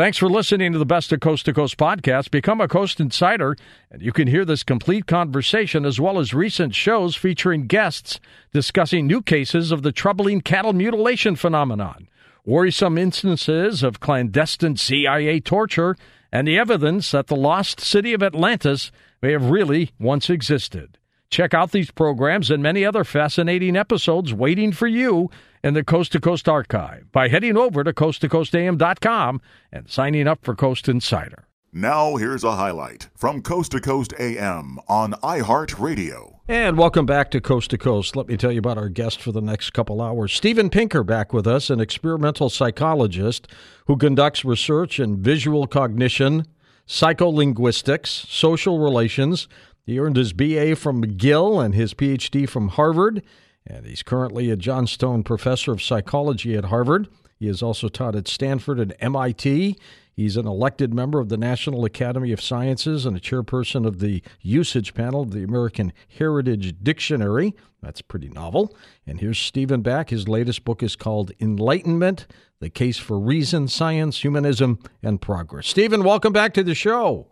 Thanks for listening to the Best of Coast to Coast podcast. Become a Coast Insider, and you can hear this complete conversation as well as recent shows featuring guests discussing new cases of the troubling cattle mutilation phenomenon, worrisome instances of clandestine CIA torture, and the evidence that the lost city of Atlantis may have really once existed. Check out these programs and many other fascinating episodes waiting for you in the Coast to Coast archive by heading over to coasttocoastam.com and signing up for Coast Insider. Now, here's a highlight from Coast to Coast AM on iHeartRadio. And welcome back to Coast to Coast. Let me tell you about our guest for the next couple hours. Steven Pinker back with us, an experimental psychologist who conducts research in visual cognition, psycholinguistics, social relations, he earned his BA from McGill and his PhD from Harvard, and he's currently a Johnstone Professor of Psychology at Harvard. He has also taught at Stanford and MIT. He's an elected member of the National Academy of Sciences and a chairperson of the usage panel of the American Heritage Dictionary. That's pretty novel. And here's Steven back. His latest book is called Enlightenment The Case for Reason, Science, Humanism, and Progress. Steven, welcome back to the show.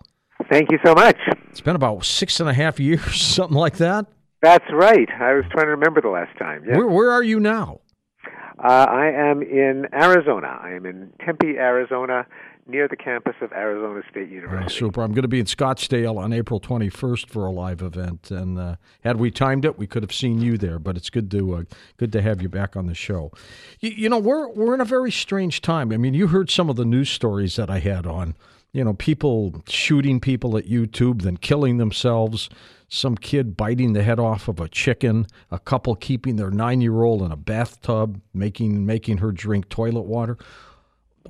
Thank you so much. It's been about six and a half years, something like that. That's right. I was trying to remember the last time. Where, where are you now? Uh, I am in Arizona. I am in Tempe, Arizona, near the campus of Arizona State University. Oh, super. I'm going to be in Scottsdale on April 21st for a live event, and uh, had we timed it, we could have seen you there. But it's good to uh, good to have you back on the show. You, you know, we're we're in a very strange time. I mean, you heard some of the news stories that I had on you know, people shooting people at YouTube, then killing themselves, some kid biting the head off of a chicken, a couple keeping their nine year old in a bathtub, making making her drink toilet water.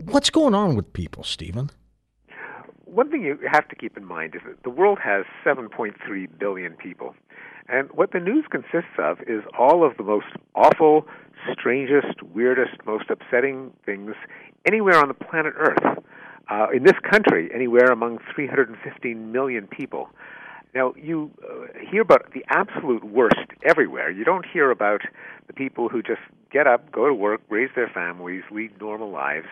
What's going on with people, Steven? One thing you have to keep in mind is that the world has 7.3 billion people. And what the news consists of is all of the most awful, strangest, weirdest, most upsetting things anywhere on the planet Earth uh, in this country anywhere among 315 million people. Now, you uh, hear about the absolute worst everywhere. You don't hear about the people who just get up, go to work, raise their families, lead normal lives.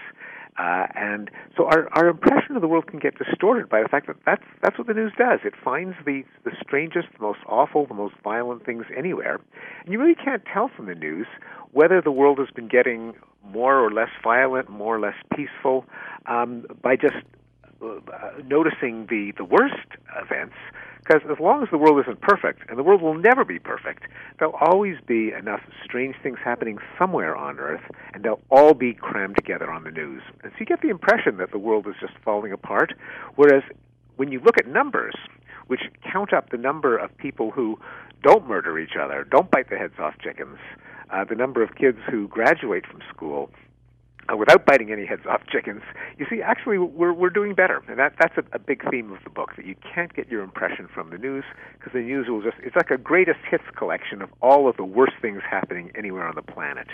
Uh, and so our, our impression of the world can get distorted by the fact that that's, that's what the news does. It finds the, the strangest, the most awful, the most violent things anywhere. And you really can't tell from the news whether the world has been getting more or less violent, more or less peaceful, um, by just uh, noticing the, the worst events. Because as long as the world isn't perfect, and the world will never be perfect, there'll always be enough strange things happening somewhere on Earth, and they'll all be crammed together on the news. And so you get the impression that the world is just falling apart. Whereas when you look at numbers, which count up the number of people who don't murder each other, don't bite the heads off chickens, uh, the number of kids who graduate from school uh, without biting any heads off chickens, you see, actually, we're we're doing better, and that that's a, a big theme of the book. That you can't get your impression from the news because the news will just—it's like a greatest hits collection of all of the worst things happening anywhere on the planet.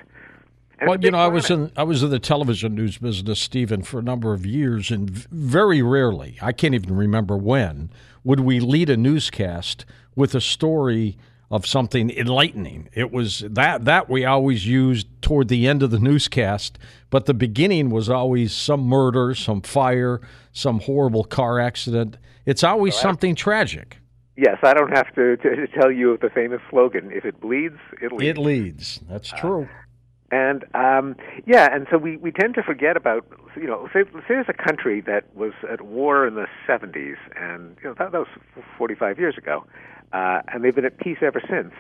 And well, you know, planet. I was in I was in the television news business, Steven, for a number of years, and very rarely, I can't even remember when, would we lead a newscast with a story of something enlightening. It was that that we always used toward the end of the newscast, but the beginning was always some murder, some fire, some horrible car accident. It's always well, something tragic. Yes, I don't have to, to, tell you the famous slogan: "If it bleeds, it leads." It leads. That's uh, true. Uh, and um, yeah, and so we, we tend to forget about you know say, say there's a country that was at war in the 70s, and you know that, that was 45 years ago, uh, and they've been at peace ever since.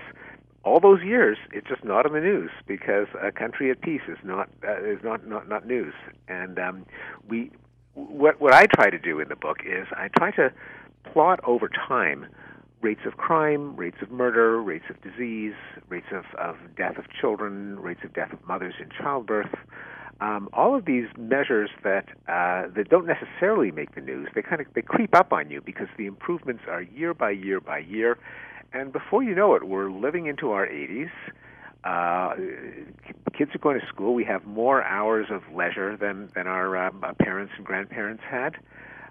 All those years, it's just not in the news because a country at peace is not uh, is not, not not news. And um, we what what I try to do in the book is I try to plot over time rates of crime, rates of murder, rates of disease, rates of, of death of children, rates of death of mothers in childbirth. Um, all of these measures that uh, that don't necessarily make the news, they kind of they creep up on you because the improvements are year by year by year, and before you know it, we're living into our 80s. Uh, kids are going to school. We have more hours of leisure than than our um, parents and grandparents had.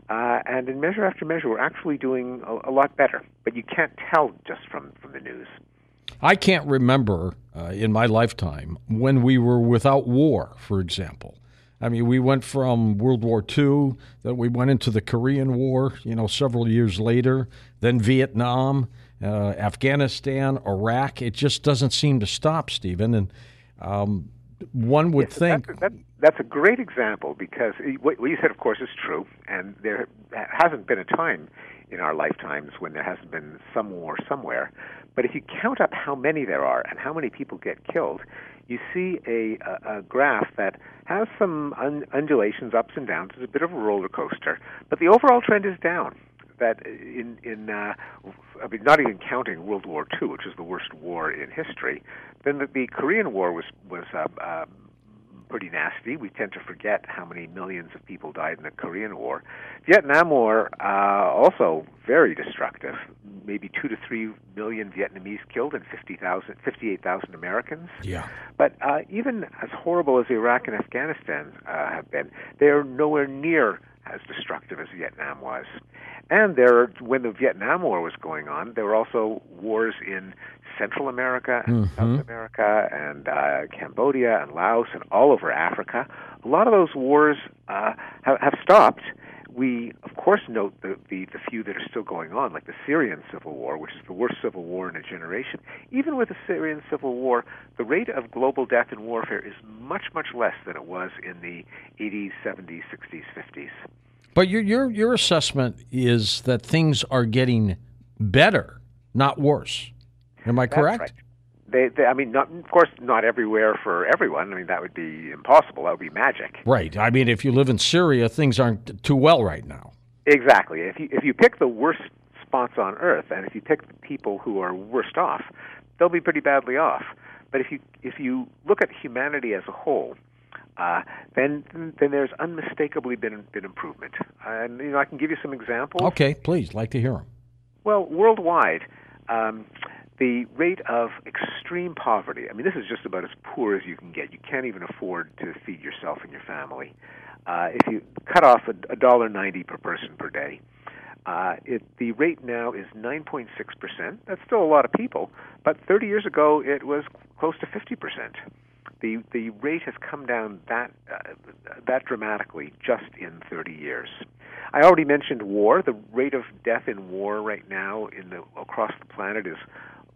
Uh, and in measure after measure, we're actually doing a, a, lot better. But you can't tell just from, from the news. I can't remember uh, in my lifetime when we were without war, for example. I mean, we went from World War II, then we went into the Korean War, you know, several years later, then Vietnam, uh, Afghanistan, Iraq. It just doesn't seem to stop, Steven. And um, one would yes, think. That's, that, that's a great example because what you said, of course, is true. And there hasn't been a time in our lifetimes when there hasn't been some war somewhere. But if you count up how many there are and how many people get killed, you see a, a, a graph that has some un- undulations, ups and downs. It's a bit of a roller coaster, but the overall trend is down. That in in uh, I mean, not even counting World War II, which is the worst war in history, then the, the Korean War was was uh, uh, pretty nasty. We tend to forget how many millions of people died in the Korean War. Vietnam War uh, also very destructive. Maybe two to three million Vietnamese killed and 50,000, 58,000 Americans. Yeah. But uh, even as horrible as Iraq and Afghanistan uh, have been, they are nowhere near as destructive as Vietnam was. And there, when the Vietnam War was going on, there were also wars in Central America and mm-hmm. South America and uh, Cambodia and Laos and all over Africa. A lot of those wars uh, have, have stopped. We, of course, note the, the, the few that are still going on, like the Syrian civil war, which is the worst civil war in a generation. Even with the Syrian civil war, the rate of global death in warfare is much, much less than it was in the 80s, 70s, 60s, 50s. But your your your assessment is that things are getting better, not worse. Am I correct? Right. They, they, I mean, not, of course, not everywhere for everyone. I mean, that would be impossible. That would be magic. Right. I mean, if you live in Syria, things aren't too well right now. Exactly. If you if you pick the worst spots on Earth, and if you pick the people who are worst off, they'll be pretty badly off. But if you if you look at humanity as a whole, uh, then then there's unmistakably been been improvement. And you know, I can give you some examples. Okay, please, like to hear them. Well, worldwide. Um, the rate of extreme poverty, I mean, this is just about as poor as you can get. You can't even afford to feed yourself and your family. Uh, if you cut off a dollar ninety per person per day, uh, it, the rate now is 9.6 percent. That's still a lot of people, but 30 years ago it was close to 50 percent. The the rate has come down that uh, that dramatically just in 30 years. I already mentioned war. The rate of death in war right now in the across the planet is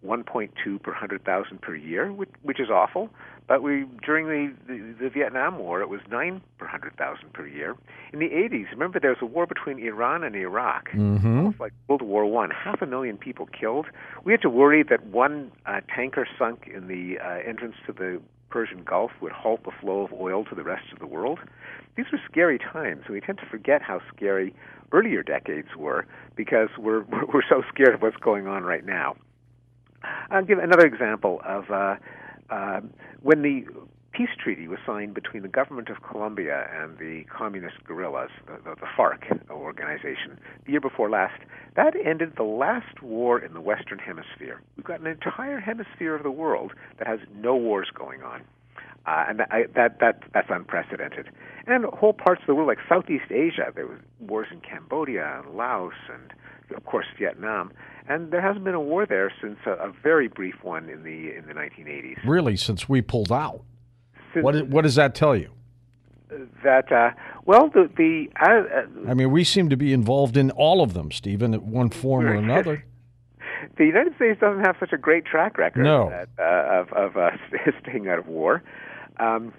1.2 per 100,000 per year, which, which is awful. But we during the, the, the Vietnam War, it was 9 per 100,000 per year. In the 80s, remember there was a war between Iran and Iraq, mm-hmm. almost like World War One. Half a million people killed. We had to worry that one uh, tanker sunk in the uh, entrance to the Persian Gulf would halt the flow of oil to the rest of the world. These were scary times, and we tend to forget how scary earlier decades were because we're we're so scared of what's going on right now. I'll give another example of uh, uh, when the peace treaty was signed between the government of Colombia and the communist guerrillas, the, the, the FARC organization, the year before last. That ended the last war in the Western Hemisphere. We've got an entire hemisphere of the world that has no wars going on. Uh, and that, I, that that that's unprecedented. And whole parts of the world, like Southeast Asia, there were wars in Cambodia and Laos, and of course Vietnam. And there hasn't been a war there since a, a very brief one in the in the 1980s. Really, since we pulled out. Since what what does that tell you? That uh, well, the the uh, I mean, we seem to be involved in all of them, Steven, in one form or another. the United States doesn't have such a great track record no. at, uh, of of uh, staying out of war. Um,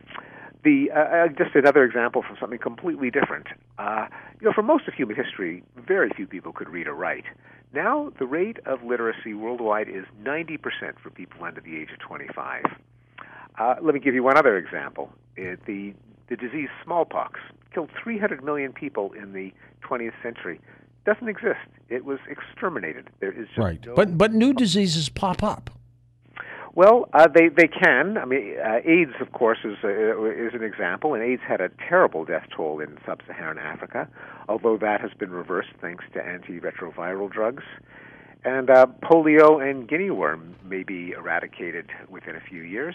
the uh, just another example from something completely different. Uh, you know, for most of human history, very few people could read or write. Now, the rate of literacy worldwide is 90% for people under the age of 25. Uh, let me give you one other example. It, the the disease smallpox killed 300 million people in the 20th century. Doesn't exist. It was exterminated. There is just right. No but but new diseases pop up. Well, uh, they they can. I mean, uh, AIDS, of course, is uh, is an example, and AIDS had a terrible death toll in sub-Saharan Africa, although that has been reversed thanks to antiretroviral drugs. And uh, polio and guinea worm may be eradicated within a few years.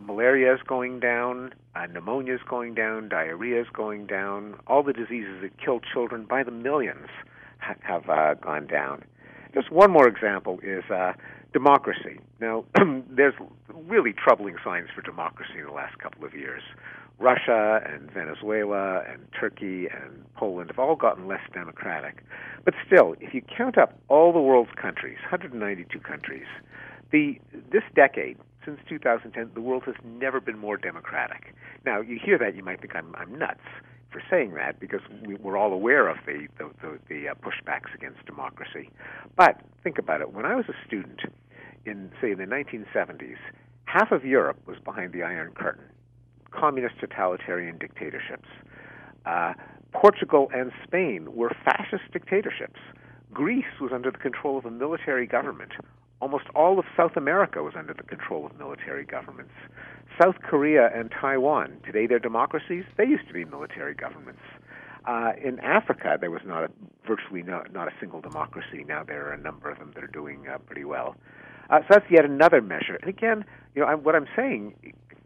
Malaria is going down, uh, pneumonia is going down, diarrhea is going down. All the diseases that kill children by the millions ha- have uh, gone down. Just one more example is uh, democracy. Now, there's really troubling signs for democracy in the last couple of years. Russia and Venezuela and Turkey and Poland have all gotten less democratic. But still, if you count up all the world's countries, 192 countries, the this decade, since 2010, the world has never been more democratic. Now, you hear that, you might think I'm, I'm nuts for saying that because we, are all aware of the the, the, the uh, pushbacks against democracy. But think about it. When I was a student in, say, the 1970s, half of Europe was behind the Iron Curtain, communist totalitarian dictatorships. Uh, Portugal and Spain were fascist dictatorships. Greece was under the control of a military government. Almost all of South America was under the control of military governments. South Korea and Taiwan, today they're democracies, they used to be military governments. Uh, in Africa, there was not a, virtually no, not a single democracy. Now there are a number of them that are doing uh, pretty well. Uh, so that's yet another measure. And again, you know, I'm, what I'm saying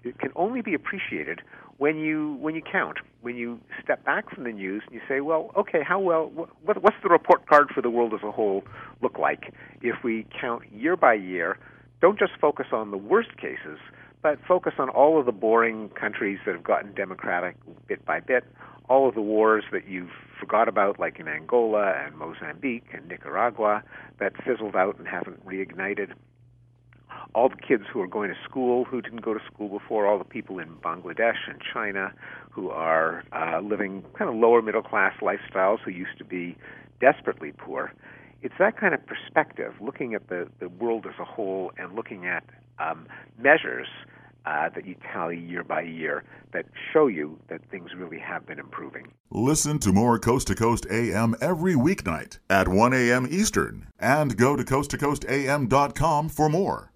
it can only be appreciated when you when you count, when you step back from the news and you say, well, okay, how well? What, what's the report card for the world as a whole look like if we count year by year? Don't just focus on the worst cases, but focus on all of the boring countries that have gotten democratic bit by bit, all of the wars that you've forgot about, like in Angola and Mozambique and Nicaragua, that fizzled out and haven't reignited all the kids who are going to school who didn't go to school before, all the people in Bangladesh and China who are uh, living kind of lower middle class lifestyles who used to be desperately poor. It's that kind of perspective, looking at the, the world as a whole and looking at um, measures uh, that you tally year by year that show you that things really have been improving. Listen to more Coast to Coast AM every weeknight at 1 a.m. Eastern and go to coasttocoastam.com for more.